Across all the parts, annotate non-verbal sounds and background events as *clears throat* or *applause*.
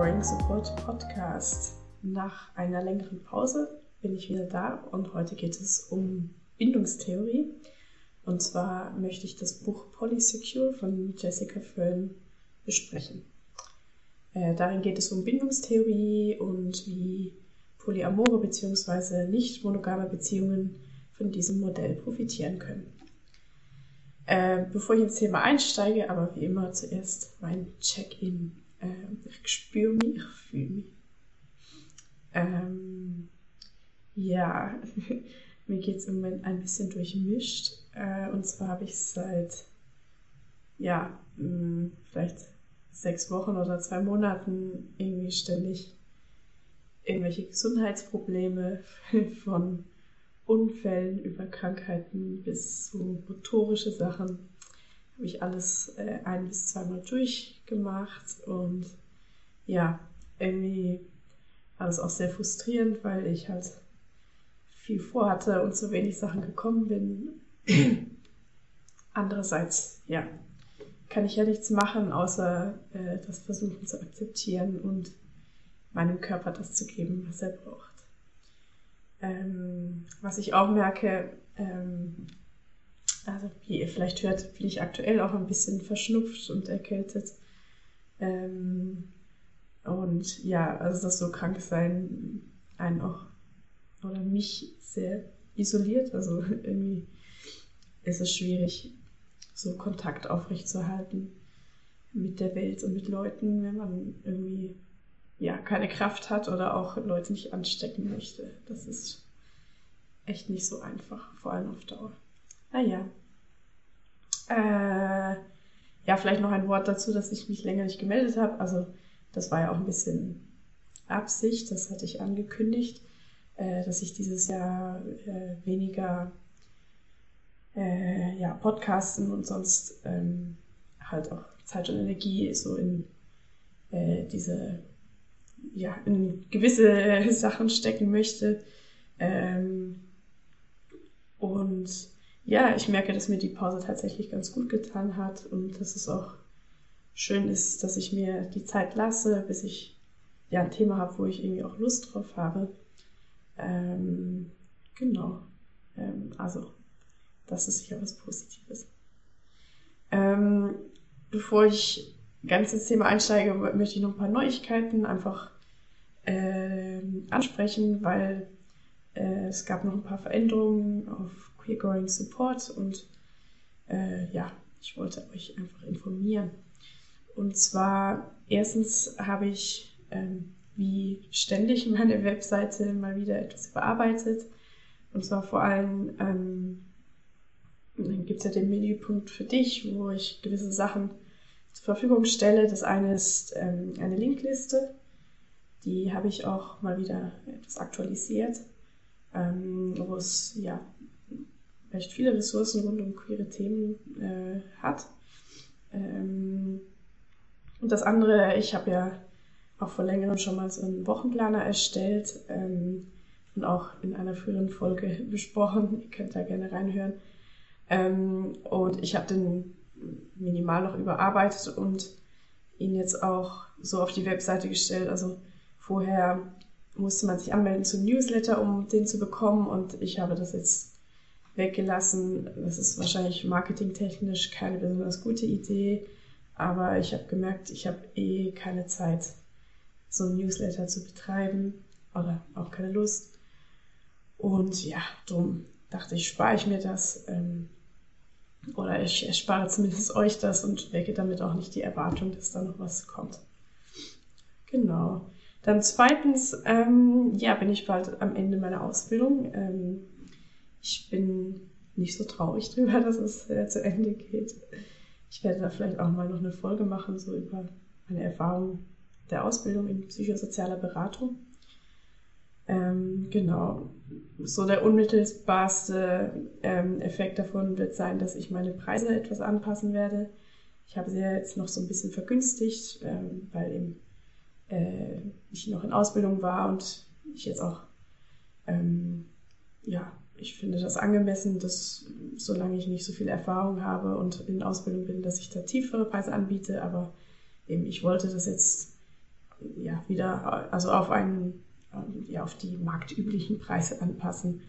Growing Support Podcast. Nach einer längeren Pause bin ich wieder da und heute geht es um Bindungstheorie. Und zwar möchte ich das Buch Polysecure von Jessica Fern besprechen. Äh, darin geht es um Bindungstheorie und wie polyamore bzw. nicht monogame Beziehungen von diesem Modell profitieren können. Äh, bevor ich ins Thema einsteige, aber wie immer zuerst mein Check-in. Äh, ich spüre mich, ich fühle mich. Ähm, ja, *laughs* mir geht es im Moment ein bisschen durchmischt. Äh, und zwar habe ich seit, ja, mh, hm, vielleicht sechs Wochen oder zwei Monaten irgendwie ständig irgendwelche Gesundheitsprobleme *laughs* von Unfällen über Krankheiten bis zu motorische Sachen. Habe ich alles äh, ein bis zweimal durchgemacht und ja, irgendwie war das auch sehr frustrierend, weil ich halt viel vorhatte und zu wenig Sachen gekommen bin. *clears throat* Andererseits, ja, kann ich ja nichts machen, außer äh, das versuchen zu akzeptieren und meinem Körper das zu geben, was er braucht. Ähm, was ich auch merke, ähm, also wie ihr vielleicht hört, bin ich aktuell auch ein bisschen verschnupft und erkältet. Ähm, und ja, also das so krank sein einen auch oder mich sehr isoliert. Also *laughs* irgendwie ist es schwierig, so Kontakt aufrechtzuerhalten mit der Welt und mit Leuten, wenn man irgendwie ja keine Kraft hat oder auch Leute nicht anstecken möchte. Das ist echt nicht so einfach, vor allem auf Dauer. Naja. Äh, ja, vielleicht noch ein Wort dazu, dass ich mich länger nicht gemeldet habe. Also das war ja auch ein bisschen Absicht, das hatte ich angekündigt, äh, dass ich dieses Jahr äh, weniger äh, ja, Podcasten und sonst ähm, halt auch Zeit und Energie so in äh, diese, ja, in gewisse *laughs* Sachen stecken möchte. Ähm, und ja, ich merke, dass mir die Pause tatsächlich ganz gut getan hat und dass es auch schön ist, dass ich mir die Zeit lasse, bis ich ja ein Thema habe, wo ich irgendwie auch Lust drauf habe. Ähm, genau. Ähm, also das ist sicher was Positives. Ähm, bevor ich ganz ins Thema einsteige, möchte ich noch ein paar Neuigkeiten einfach äh, ansprechen, weil äh, es gab noch ein paar Veränderungen auf Queer Growing Support und äh, ja, ich wollte euch einfach informieren. Und zwar, erstens habe ich ähm, wie ständig *laughs* meine Webseite mal wieder etwas überarbeitet. Und zwar vor allem ähm, dann gibt es ja den Menüpunkt für dich, wo ich gewisse Sachen zur Verfügung stelle. Das eine ist ähm, eine Linkliste. Die habe ich auch mal wieder etwas aktualisiert, ähm, wo es ja recht viele Ressourcen rund um queere Themen äh, hat. Ähm, und das andere, ich habe ja auch vor längerem schon mal so einen Wochenplaner erstellt ähm, und auch in einer früheren Folge *laughs* besprochen. Ihr könnt da gerne reinhören. Ähm, und ich habe den minimal noch überarbeitet und ihn jetzt auch so auf die Webseite gestellt. Also vorher musste man sich anmelden zum Newsletter, um den zu bekommen und ich habe das jetzt weggelassen. Das ist wahrscheinlich marketingtechnisch keine besonders gute Idee, aber ich habe gemerkt, ich habe eh keine Zeit, so ein Newsletter zu betreiben oder auch keine Lust. Und ja, darum dachte ich, spare ich mir das. Ähm, oder ich erspare zumindest euch das und wecke damit auch nicht die Erwartung, dass da noch was kommt. Genau. Dann zweitens, ähm, ja, bin ich bald am Ende meiner Ausbildung. Ähm, ich bin nicht so traurig drüber, *laughs* dass es äh, zu Ende geht. Ich werde da vielleicht auch mal noch eine Folge machen, so über meine Erfahrung der Ausbildung in psychosozialer Beratung. Ähm, genau. So der unmittelbarste ähm, Effekt davon wird sein, dass ich meine Preise etwas anpassen werde. Ich habe sie ja jetzt noch so ein bisschen vergünstigt, ähm, weil eben äh, ich noch in Ausbildung war und ich jetzt auch, ähm, ja, ich finde das angemessen, dass solange ich nicht so viel Erfahrung habe und in Ausbildung bin, dass ich da tiefere Preise anbiete, aber eben ich wollte das jetzt ja, wieder, also auf einen, ja, auf die marktüblichen Preise anpassen.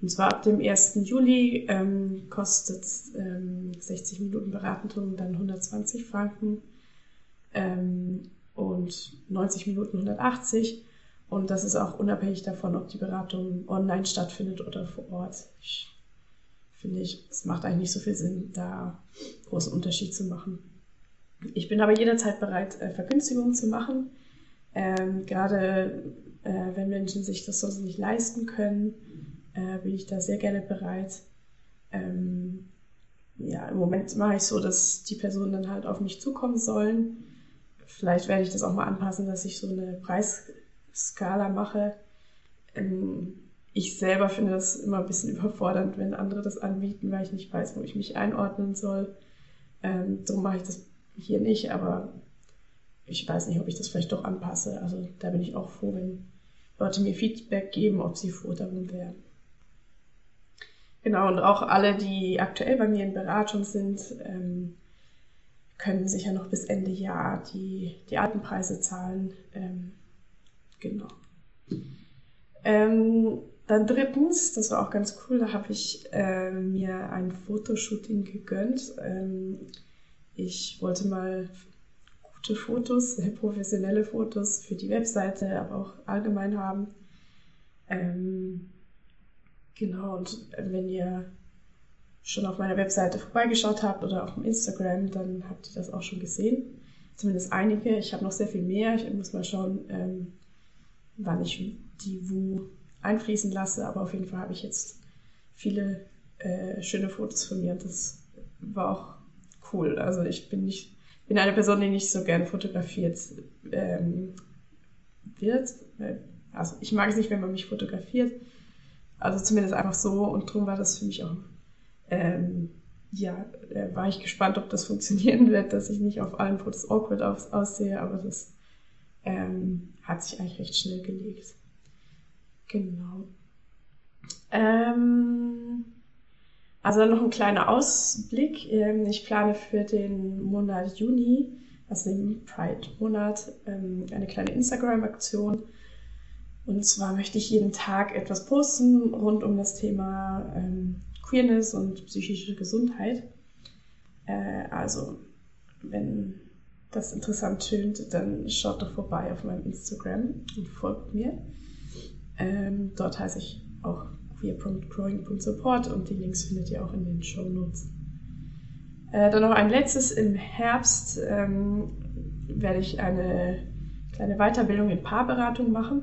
Und zwar ab dem 1. Juli ähm, kostet ähm, 60 Minuten Beratung dann 120 Franken ähm, und 90 Minuten 180. Und das ist auch unabhängig davon, ob die Beratung online stattfindet oder vor Ort. Ich finde ich, es macht eigentlich nicht so viel Sinn, da großen Unterschied zu machen. Ich bin aber jederzeit bereit, äh, Vergünstigungen zu machen. Ähm, gerade äh, wenn Menschen sich das sonst nicht leisten können, äh, bin ich da sehr gerne bereit. Ähm, ja, im Moment mache ich so, dass die Personen dann halt auf mich zukommen sollen. Vielleicht werde ich das auch mal anpassen, dass ich so eine Preisskala mache. Ähm, ich selber finde das immer ein bisschen *laughs* überfordernd, wenn andere das anbieten, weil ich nicht weiß, wo ich mich einordnen soll. Ähm, darum mache ich das hier nicht, aber ich weiß nicht, ob ich das vielleicht doch anpasse. Also da bin ich auch froh, wenn Leute mir Feedback geben, ob sie froh darum wären. Genau, und auch alle, die aktuell bei mir in Beratung sind, ähm, können sicher noch bis Ende Jahr die, die alten Preise zahlen. Ähm, genau. Ähm, dann drittens, das war auch ganz cool, da habe ich äh, mir ein Fotoshooting gegönnt. Ähm, ich wollte mal gute Fotos, professionelle Fotos für die Webseite, aber auch allgemein haben. Ähm, genau, und wenn ihr schon auf meiner Webseite vorbeigeschaut habt oder auf dem Instagram, dann habt ihr das auch schon gesehen. Zumindest einige. Ich habe noch sehr viel mehr. Ich muss mal schauen, ähm, wann ich die wo einfließen lasse. Aber auf jeden Fall habe ich jetzt viele äh, schöne Fotos von mir das war auch cool. Also ich bin nicht, bin eine Person, die nicht so gern fotografiert ähm, wird. Also ich mag es nicht, wenn man mich fotografiert. Also zumindest einfach so und darum war das für mich auch, ähm, ja, äh, war ich gespannt, ob das funktionieren *laughs* wird, dass ich nicht auf allen Fotos awkward aus, aussehe, aber das ähm, hat sich eigentlich recht schnell gelegt. Genau. Ähm, also noch ein kleiner Ausblick. Ähm, ich plane für den Monat Juni, also den Pride-Monat, ähm, eine kleine Instagram-Aktion. Und zwar möchte ich jeden Tag etwas posten rund um das Thema ähm, Queerness und psychische Gesundheit. Äh, also, wenn das interessant tönt, dann schaut doch vorbei auf meinem Instagram und folgt mir. Ähm, dort heiße ich auch queer.growing.support und die Links findet ihr auch in den Show Notes. Äh, dann noch ein letztes. Im Herbst ähm, werde ich eine kleine Weiterbildung in Paarberatung machen,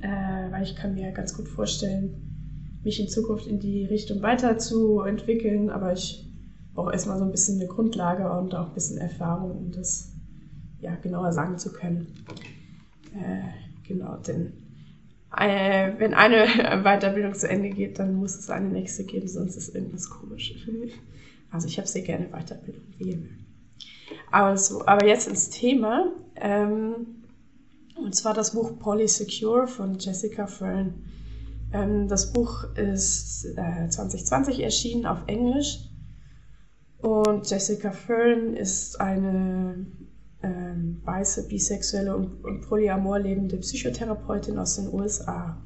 äh, weil ich kann mir ganz gut vorstellen, mich in Zukunft in die Richtung weiterzuentwickeln, aber ich brauche erstmal so ein bisschen eine Grundlage und auch ein bisschen Erfahrung, um das ja, genauer sagen zu können. Äh, genau, denn äh, wenn eine *laughs* Weiterbildung zu Ende geht, dann muss es eine nächste geben, sonst ist irgendwas komisch. Also ich habe sehr gerne Weiterbildung, wie ihr mögt. Aber, so, aber jetzt ins Thema. Ähm, und zwar das Buch Polysecure von Jessica Fern. Ähm, das Buch ist äh, 2020 erschienen auf Englisch. Und Jessica Fern ist eine ähm, weiße, bisexuelle und, und polyamor lebende Psychotherapeutin aus den USA.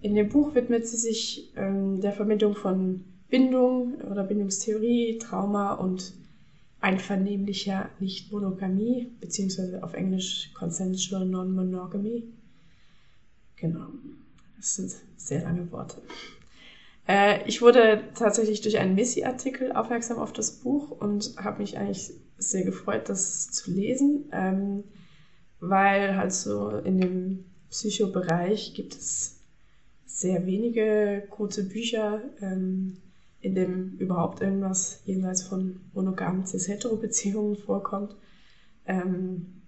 In dem Buch widmet sie sich ähm, der Vermittlung von Bindung oder Bindungstheorie, Trauma und einvernehmlicher Nicht-Monogamie, beziehungsweise auf Englisch Consensual Non-Monogamy. Genau, das sind sehr lange Worte. Äh, ich wurde tatsächlich durch einen Missy-Artikel aufmerksam auf das Buch und habe mich eigentlich sehr gefreut, das zu lesen, ähm, weil halt so in dem Psychobereich gibt es sehr wenige gute Bücher, ähm, in dem überhaupt irgendwas jenseits von monogamen cis-hetero-Beziehungen vorkommt. Ähm,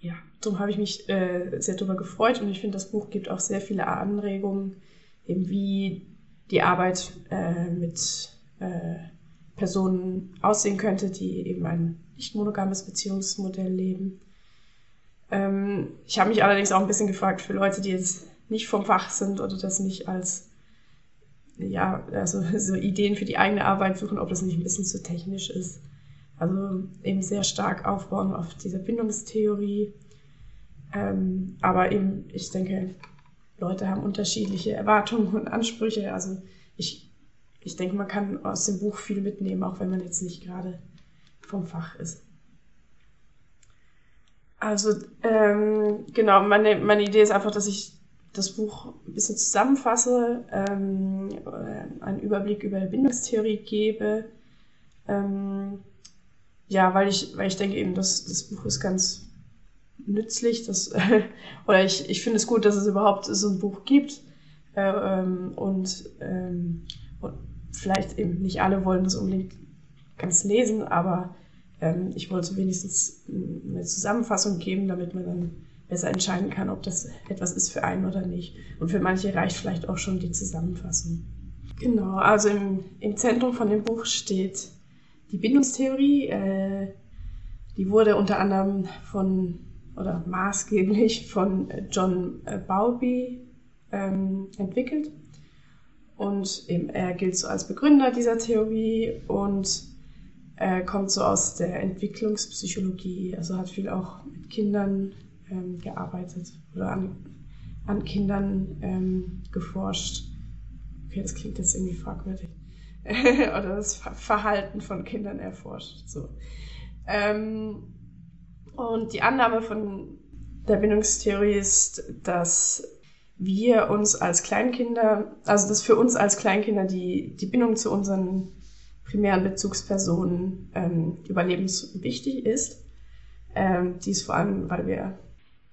ja, darum habe ich mich äh, sehr darüber gefreut und ich finde, das Buch gibt auch sehr viele Anregungen, eben wie die Arbeit äh, mit äh, Personen aussehen könnte, die eben ein nicht monogames Beziehungsmodell leben. Ähm, ich habe mich allerdings auch ein bisschen gefragt für Leute, die jetzt nicht vom Fach sind oder das nicht als ja, also *laughs* so Ideen für die eigene Arbeit suchen, ob das nicht ein bisschen zu technisch ist. Also eben sehr stark aufbauen auf dieser Bindungstheorie. Ähm, aber eben, ich denke, Leute haben unterschiedliche Erwartungen und Ansprüche. Also ich, ich denke, man kann aus dem Buch viel mitnehmen, auch wenn man jetzt nicht gerade vom Fach ist. Also ähm, genau, meine, meine Idee ist einfach, dass ich das Buch ein bisschen zusammenfasse, ähm, äh, einen Überblick über Bindungstheorie gebe. Ähm, ja, weil ich, weil ich denke eben, dass das Buch ist ganz nützlich. Dass, *laughs* oder ich, ich finde es gut, dass es überhaupt so ein Buch gibt. Äh, ähm, und, ähm, und vielleicht eben nicht alle wollen das unbedingt ganz lesen, aber ähm, ich wollte wenigstens eine Zusammenfassung geben, damit man dann besser entscheiden kann, ob das etwas ist für einen oder nicht. Und für manche reicht vielleicht auch schon die Zusammenfassung. Genau, also im, im Zentrum von dem Buch steht die Bindungstheorie. Äh, die wurde unter anderem von oder maßgeblich von John Bowlby ähm, entwickelt. Und eben er gilt so als Begründer dieser Theorie und äh, kommt so aus der Entwicklungspsychologie, also hat viel auch mit Kindern ähm, gearbeitet oder an, an Kindern ähm, geforscht. Okay, das klingt jetzt irgendwie fragwürdig. *laughs* oder das Verhalten von Kindern erforscht. So. Ähm, und die Annahme von der Bindungstheorie ist, dass wir uns als Kleinkinder, also dass für uns als Kleinkinder die, die Bindung zu unseren primären Bezugspersonen ähm, überlebenswichtig ist. Ähm, dies vor allem, weil wir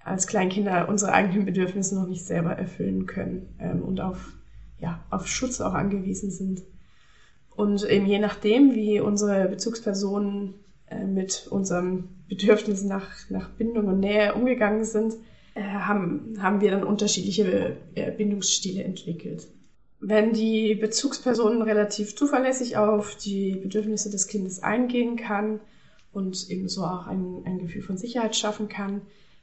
als Kleinkinder unsere eigenen Bedürfnisse noch nicht selber erfüllen können ähm, und auf, ja, auf Schutz auch angewiesen sind. Und eben je nachdem, wie unsere Bezugspersonen mit unserem Bedürfnis nach, nach Bindung und Nähe umgegangen sind, äh, haben, haben wir dann unterschiedliche äh, Bindungsstile entwickelt. Wenn die Bezugsperson relativ zuverlässig auf die Bedürfnisse des Kindes eingehen kann und ebenso auch ein, ein Gefühl von Sicherheit schaffen kann,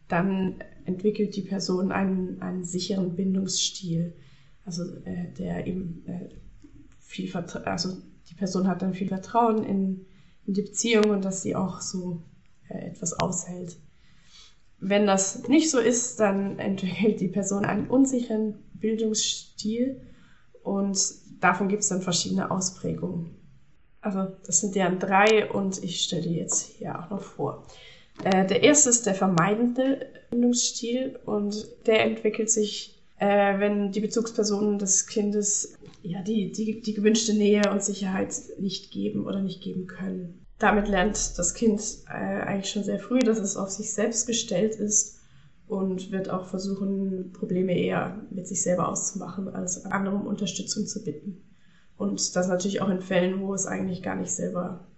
dann entwickelt die Person einen, einen sicheren Bindungsstil. Also äh, der eben äh, viel also die Person hat dann viel Vertrauen in, in die Beziehung und dass sie auch so äh, etwas aushält. Wenn das nicht so ist, dann *laughs* entwickelt die Person einen unsicheren Bildungsstil und davon gibt es dann verschiedene Ausprägungen. Also das sind deren drei und ich stelle die jetzt hier auch noch vor. Äh, der erste ist der vermeidende Bindungsstil und der entwickelt sich, äh, wenn die Bezugspersonen des Kindes ja, die, die, die gewünschte Nähe und Sicherheit nicht geben oder nicht geben können. Damit lernt das Kind äh, eigentlich schon sehr früh, dass es auf sich selbst gestellt ist und wird auch versuchen, Probleme eher mit sich selber auszumachen, als andere um Unterstützung zu bitten. Und das natürlich auch in Fällen, wo es eigentlich gar nicht selber,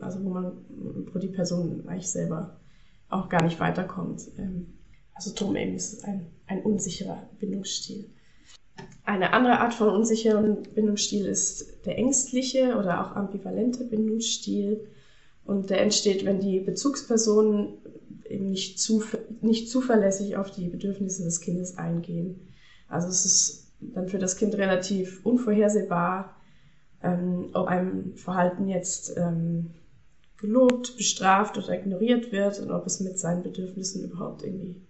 also wo man, wo die Person eigentlich selber auch gar nicht weiterkommt. Ähm, also drum eben ist es ein, ein unsicherer Bindungsstil. Eine andere Art von unsicheren Bindungsstil ist der ängstliche oder auch ambivalente Bindungsstil. Und der entsteht, wenn die Bezugspersonen eben nicht, zu, nicht zuverlässig auf die Bedürfnisse des Kindes eingehen. Also es ist dann für das Kind relativ unvorhersehbar, ähm, ob einem Verhalten jetzt ähm, gelobt, bestraft oder ignoriert wird und ob es mit seinen Bedürfnissen überhaupt irgendwie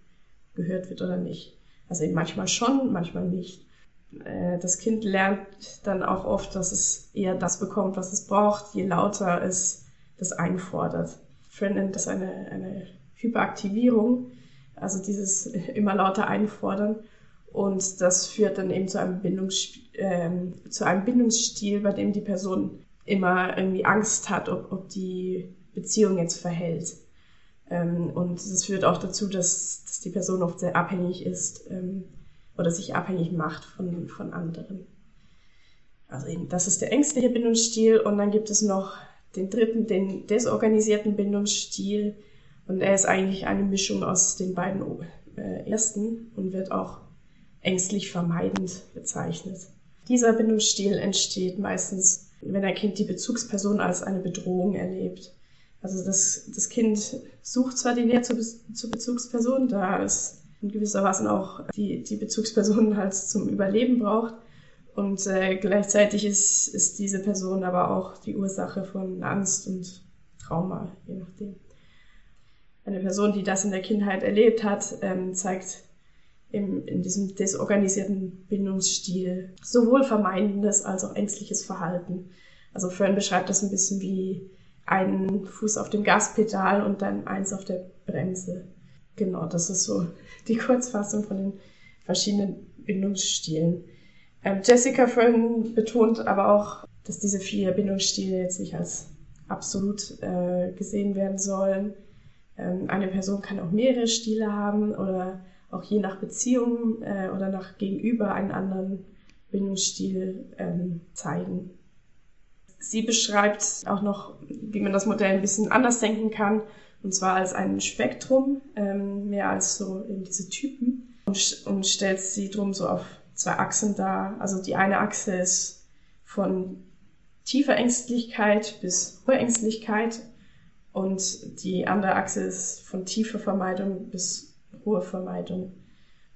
gehört wird oder nicht. Also eben manchmal schon, manchmal nicht. Äh, das Kind lernt dann auch oft, dass es eher das bekommt, was es braucht, je lauter es das einfordert. Fran nennt das eine, eine Hyperaktivierung, also dieses *laughs* immer lauter einfordern. Und das führt dann eben zu einem, Bindungs, äh, zu einem Bindungsstil, bei dem die Person immer irgendwie Angst hat, ob, ob die Beziehung jetzt verhält. Ähm, und das führt auch dazu, dass, dass die Person oft sehr abhängig ist ähm, oder sich abhängig macht von, von anderen. Also eben, das ist der ängstliche Bindungsstil. Und dann gibt es noch den dritten, den desorganisierten Bindungsstil. Und er ist eigentlich eine Mischung aus den beiden äh, ersten und wird auch ängstlich vermeidend bezeichnet. Dieser Bindungsstil entsteht meistens, wenn ein Kind die Bezugsperson als eine Bedrohung erlebt. Also das, das Kind sucht zwar die Nähe zur, zur Bezugsperson, da es in gewisser Weise auch die, die Bezugsperson halt zum Überleben braucht. Und äh, gleichzeitig ist, ist diese Person aber auch die Ursache von Angst und Trauma, je nachdem. eine Person, die das in der Kindheit erlebt hat, ähm, zeigt im, in diesem desorganisierten Bindungsstil sowohl vermeidendes als auch ängstliches Verhalten. Also Fern beschreibt das ein bisschen wie einen Fuß auf dem Gaspedal und dann eins auf der Bremse. Genau, das ist so die Kurzfassung von den verschiedenen Bindungsstilen. Ähm, Jessica Fern betont aber auch, dass diese vier Bindungsstile jetzt nicht als absolut äh, gesehen werden sollen. Ähm, eine Person kann auch mehrere Stile haben oder auch je nach Beziehung äh, oder nach Gegenüber einen anderen Bindungsstil ähm, zeigen. Sie beschreibt auch noch, wie man das Modell ein bisschen anders denken kann, und zwar als ein Spektrum, ähm, mehr als so in diese Typen, und, und stellt sie drum so auf zwei Achsen dar. Also die eine Achse ist von tiefer Ängstlichkeit bis hohe Ängstlichkeit und die andere Achse ist von tiefer Vermeidung bis hohe Vermeidung.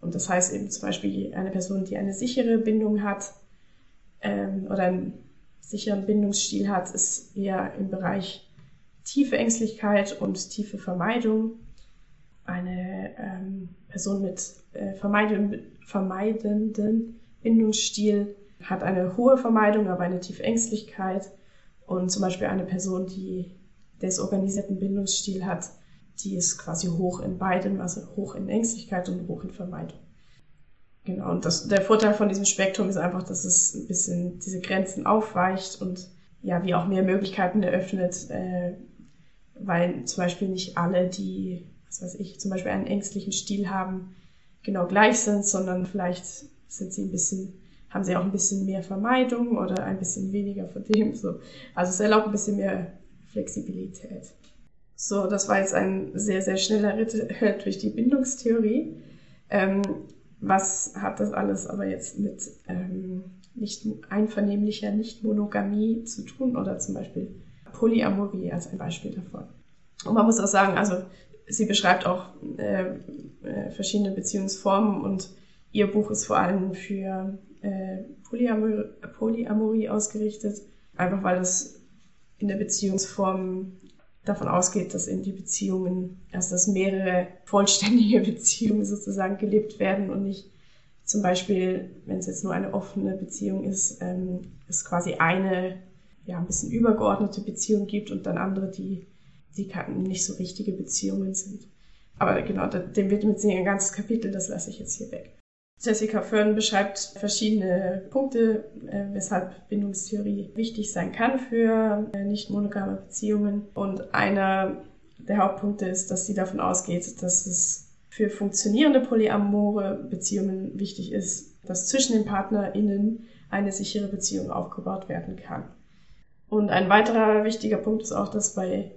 Und das heißt eben zum Beispiel eine Person, die eine sichere Bindung hat ähm, oder einen sicheren Bindungsstil hat, ist eher im Bereich tiefe Ängstlichkeit und tiefe Vermeidung. Eine ähm, Person mit äh, vermeidenden Bindungsstil hat eine hohe Vermeidung, aber eine tiefe Ängstlichkeit. Und zum Beispiel eine Person, die desorganisierten Bindungsstil hat, die ist quasi hoch in beidem, also hoch in Ängstlichkeit und hoch in Vermeidung. Genau, und das, der Vorteil von diesem Spektrum ist einfach, dass es ein bisschen diese Grenzen aufweicht und ja, wie auch mehr Möglichkeiten eröffnet, äh, weil zum Beispiel nicht alle, die, was weiß ich, zum Beispiel einen ängstlichen Stil haben, genau gleich sind, sondern vielleicht sind sie ein bisschen, haben sie auch ein bisschen mehr Vermeidung oder ein bisschen weniger von dem. So. Also es erlaubt ein bisschen mehr Flexibilität. So, das war jetzt ein sehr, sehr schneller Ritt durch die Bindungstheorie. Ähm, was hat das alles aber jetzt mit ähm, nicht einvernehmlicher Nicht-Monogamie zu tun oder zum Beispiel Polyamorie als ein Beispiel davon? Und man muss auch sagen, also sie beschreibt auch äh, äh, verschiedene Beziehungsformen und ihr Buch ist vor allem für äh, Polyamor Polyamorie ausgerichtet, einfach weil es in der Beziehungsform davon ausgeht, dass in die Beziehungen, also dass mehrere vollständige *laughs* Beziehungen sozusagen gelebt werden und nicht zum Beispiel, wenn es jetzt nur eine offene Beziehung ist, ähm, es quasi eine, ja, ein bisschen übergeordnete Beziehung gibt und dann andere, die, die nicht so richtige Beziehungen sind. Aber genau, dem wird mit ein ganzes Kapitel, das lasse ich jetzt hier weg. Jessica Fern beschreibt verschiedene Punkte, äh, weshalb Bindungstheorie wichtig sein kann für äh, nicht monogame Beziehungen. Und einer der Hauptpunkte ist, dass sie davon ausgeht, dass es für funktionierende polyamore Beziehungen wichtig ist, dass zwischen den PartnerInnen eine sichere Beziehung aufgebaut werden kann. Und ein weiterer wichtiger Punkt ist auch, dass bei,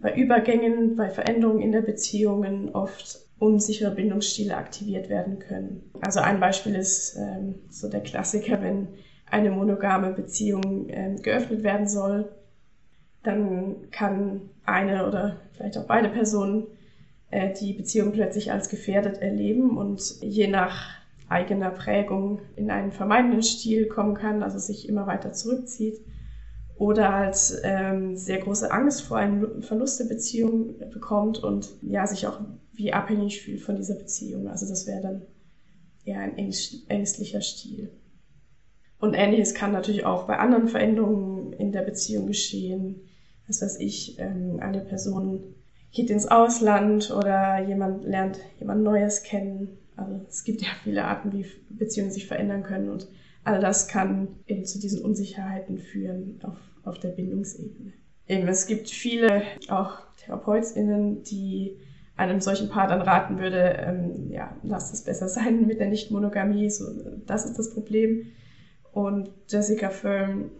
bei Übergängen, bei Veränderungen in der Beziehungen oft unsichere Bindungsstile aktiviert werden können. Also ein Beispiel ist ähm, so der Klassiker, wenn eine monogame Beziehung ähm, geöffnet werden soll, dann kann eine oder vielleicht auch beide Personen äh, die Beziehung plötzlich als gefährdet erleben und je nach eigener Prägung in einen vermeidenden Stil kommen kann, also sich immer weiter zurückzieht oder halt ähm, sehr große Angst vor einem Verlust der Beziehung bekommt und ja sich auch wie abhängig fühlt von dieser Beziehung. Also das wäre dann eher ein ängstlicher Stil. Und ähnliches kann natürlich auch bei anderen Veränderungen in der Beziehung geschehen. Das weiß ich, ähm, eine Person geht ins Ausland oder jemand lernt jemand Neues kennen. Also es gibt ja viele Arten, wie Beziehungen sich verändern können und all das kann eben zu diesen Unsicherheiten führen auf, auf der Bindungsebene. Eben, es gibt viele auch TherapeutInnen, die einem solchen Paar dann raten würde, ähm, ja, lass es besser *laughs* sein mit der Nicht-Monogamie, so, das ist das Problem. Und Jessica Firm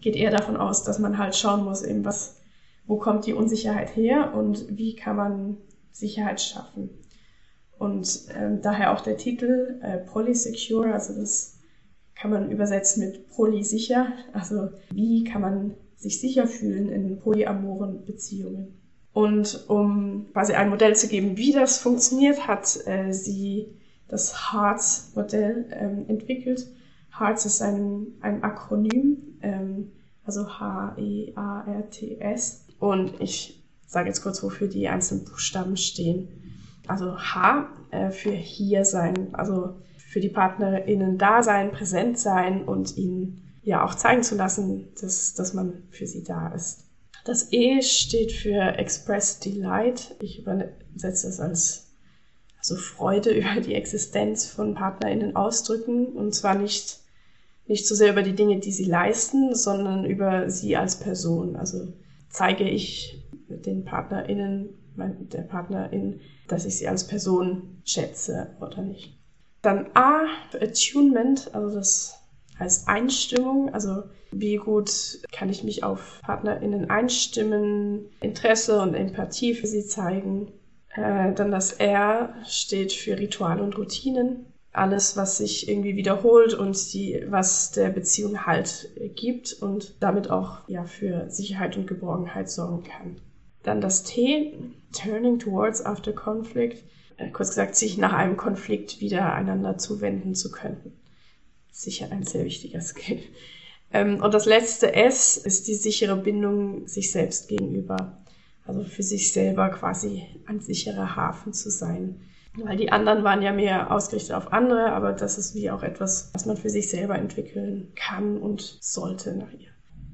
geht eher davon aus, dass man halt schauen muss, eben was, wo kommt die Unsicherheit her und wie kann man Sicherheit schaffen. Und ähm, daher auch der Titel äh, Polysecure, also das kann man übersetzen mit polysicher, also wie kann man sich sicher fühlen in polyamoren Beziehungen. Und um quasi ein Modell zu geben, wie das funktioniert, hat äh, sie das HEARTS-Modell ähm, entwickelt. HEARTS ist ein, ein Akronym, ähm, also H-E-A-R-T-S. Und ich sage jetzt kurz, wofür die einzelnen Buchstaben stehen. Also H äh, für hier sein, also für die PartnerInnen da sein, präsent sein und ihnen ja auch zeigen zu lassen, dass, dass man für sie da ist. Das E steht für Express Delight. Ich übersetze es als also Freude *laughs* über die Existenz von PartnerInnen ausdrücken und zwar nicht, nicht so sehr über die Dinge, die sie leisten, sondern über sie als Person. Also zeige ich den PartnerInnen, der Partnerin, dass ich sie als Person schätze oder nicht. Dann A, Attunement, also das heißt Einstimmung, also wie gut kann ich mich auf PartnerInnen einstimmen, Interesse und Empathie für sie zeigen. Äh, dann das R steht für Rituale und Routinen. Alles, was sich irgendwie wiederholt und die, was der Beziehung Halt gibt und damit auch ja, für Sicherheit und Geborgenheit sorgen kann. Dann das T, Turning Towards After Conflict. Äh, kurz gesagt, sich nach einem Konflikt wieder einander zuwenden zu können. Sicher ein sehr wichtiger *laughs* Skill. Ähm, und das letzte S ist die sichere Bindung sich selbst gegenüber. Also für sich selber quasi ein sicherer Hafen zu sein. Weil die anderen waren ja mehr ausgerichtet auf andere, aber das ist wie auch etwas, was man für sich selber entwickeln kann und sollte nach ihr.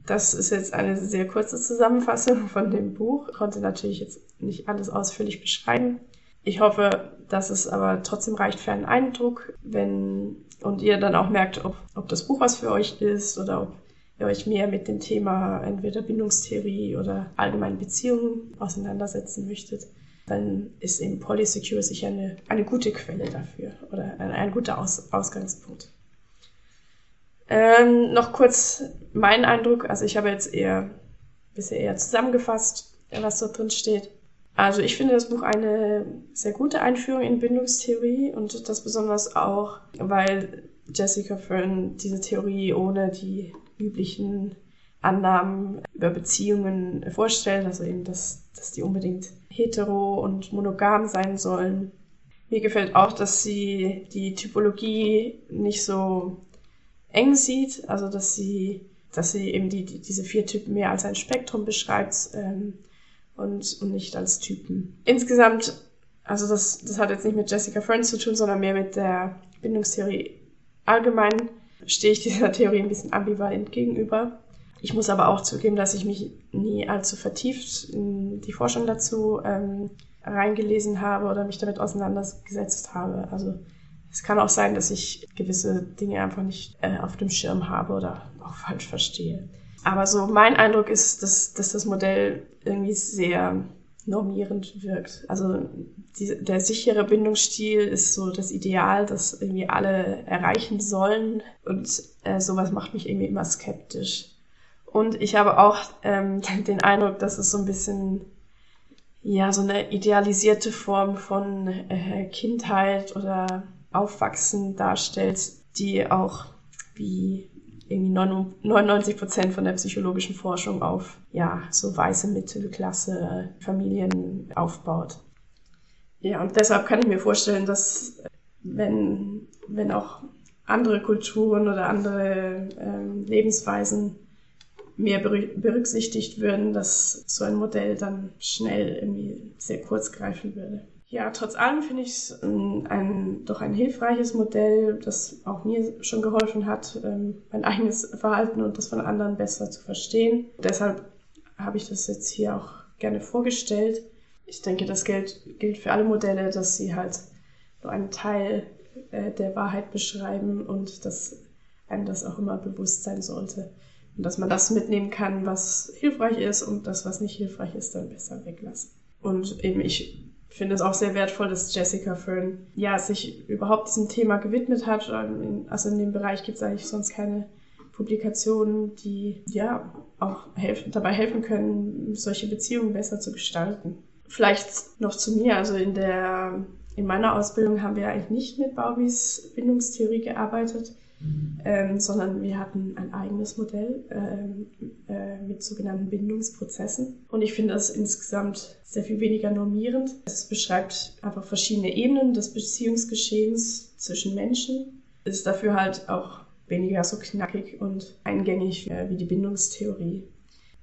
Das ist jetzt eine sehr kurze Zusammenfassung von dem Buch. Ich konnte natürlich jetzt nicht alles ausführlich beschreiben. Ich hoffe, dass es aber trotzdem reicht für einen Eindruck, wenn und ihr dann auch merkt, ob, ob das Buch was für euch ist oder ob ihr euch mehr mit dem Thema entweder Bindungstheorie oder allgemeinen Beziehungen auseinandersetzen möchtet, dann ist eben Polysecure sicher eine, eine gute Quelle dafür oder ein, ein guter Aus, Ausgangspunkt. Ähm, noch kurz mein Eindruck, also ich habe jetzt eher bisher eher zusammengefasst, was dort drin steht. Also ich finde das Buch eine sehr gute Einführung in Bindungstheorie und das besonders auch, weil Jessica Fern diese Theorie ohne die üblichen Annahmen über Beziehungen vorstellt, also eben, dass, dass die unbedingt hetero und monogam sein sollen. Mir gefällt auch, dass sie die Typologie nicht so eng sieht, also dass sie, dass sie eben die, die diese vier Typen mehr als ein Spektrum beschreibt, ähm, und, und nicht als Typen. Insgesamt, also das, das hat jetzt nicht mit Jessica Friends zu tun, sondern mehr mit der Bindungstheorie allgemein, stehe ich *laughs* dieser Theorie ein bisschen ambivalent gegenüber. Ich muss aber auch zugeben, dass ich mich nie allzu vertieft in die Forschung dazu ähm, reingelesen habe oder mich damit auseinandergesetzt habe. Also es kann auch sein, dass ich gewisse Dinge einfach nicht äh, auf dem Schirm habe oder auch falsch verstehe. Aber so mein Eindruck ist, dass, dass das Modell irgendwie sehr normierend wirkt. Also die, der sichere Bindungsstil ist so das Ideal, das irgendwie alle erreichen sollen. Und äh, sowas macht mich irgendwie immer skeptisch. Und ich habe auch ähm, *laughs* den Eindruck, dass es so ein bisschen ja so eine idealisierte Form von äh, Kindheit oder Aufwachsen darstellt, die auch wie irgendwie 99 Prozent von der psychologischen Forschung auf, ja, so weiße Mittelklasse Familien aufbaut. Ja, und deshalb kann ich mir vorstellen, dass wenn, wenn auch andere Kulturen oder andere ähm, Lebensweisen mehr berücksichtigt würden, dass so ein Modell dann schnell irgendwie sehr kurz greifen würde. Ja, trotz allem finde ich es ein, ein, doch ein hilfreiches Modell, das auch mir schon geholfen hat, ähm, mein eigenes Verhalten und das von anderen besser zu verstehen. Deshalb habe ich das jetzt hier auch gerne vorgestellt. Ich denke, das gilt, gilt für alle Modelle, dass sie halt nur einen Teil äh, der Wahrheit beschreiben und dass einem das auch immer bewusst sein sollte. Und dass man das mitnehmen kann, was hilfreich ist und das, was nicht hilfreich ist, dann besser weglassen. Und eben ich finde es auch sehr wertvoll, dass Jessica Fern ja sich überhaupt diesem Thema gewidmet hat. Also in dem Bereich gibt es eigentlich sonst keine Publikationen, die ja auch helfen, dabei helfen können, solche Beziehungen besser zu gestalten. Vielleicht noch zu mir, also in der in meiner Ausbildung haben wir eigentlich nicht mit Baubys Bindungstheorie gearbeitet ähm, sondern wir hatten ein eigenes Modell ähm, äh, mit sogenannten Bindungsprozessen. Und ich finde das insgesamt sehr viel weniger normierend. Es beschreibt einfach verschiedene Ebenen des Beziehungsgeschehens zwischen Menschen. Es ist dafür halt auch weniger so knackig und eingängig äh, wie die Bindungstheorie.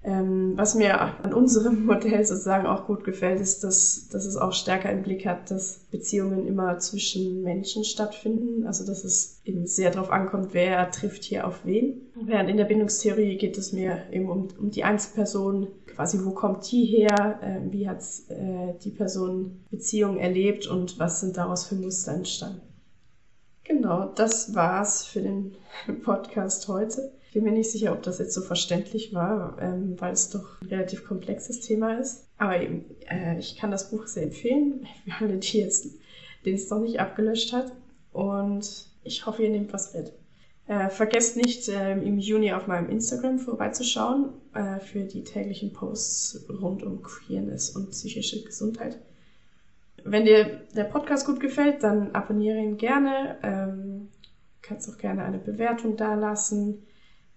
Ähm, was mir an unserem *laughs* Modell sozusagen auch gut gefällt, ist, dass, dass es auch stärker im Blick hat, dass Beziehungen immer zwischen Menschen stattfinden. Also dass es eben sehr darauf ankommt, wer trifft hier auf wen. Während in der Bindungstheorie geht es mir eben um, um die Einzelperson, quasi wo kommt die her, äh, wie hat äh, die Person Beziehungen erlebt und was sind daraus für Muster entstanden. Genau, das war's für den *laughs* Podcast heute bin mir nicht sicher, ob das jetzt so verständlich war, ähm, weil es doch ein relativ komplexes Thema ist. Aber eben, äh, ich kann das Buch sehr empfehlen, *laughs* für alle, die jetzt, den es noch nicht abgelöscht hat. Und ich hoffe, ihr nehmt was mit. Äh, vergesst nicht, äh, im Juni auf meinem Instagram vorbeizuschauen äh, für die täglichen Posts rund um Queerness und psychische Gesundheit. Wenn dir der Podcast gut gefällt, dann abonniere ihn gerne. Ähm, kannst auch gerne eine Bewertung dalassen.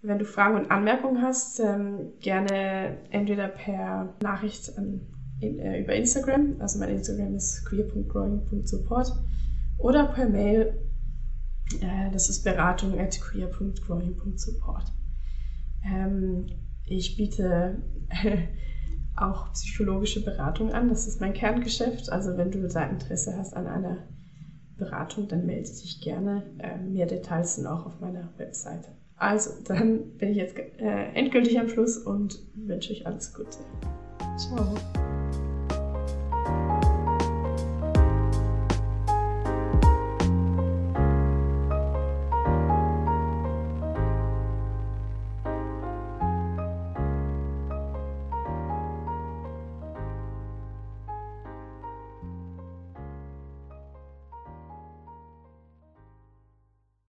Wenn du Fragen und Anmerkungen hast, ähm, gerne entweder per Nachricht an, in, äh, über Instagram, also mein Instagram ist queer.growing.support, oder per Mail, äh, das ist beratung at queer.growing.support. Ähm, ich biete *laughs* auch psychologische Beratung an, das ist mein Kerngeschäft. Also wenn du da Interesse hast an einer Beratung, dann melde dich gerne. Äh, mehr Details sind auch auf meiner Webseite. Also, dann bin ich jetzt äh, endgültig am Schluss und wünsche euch alles Gute. Ciao.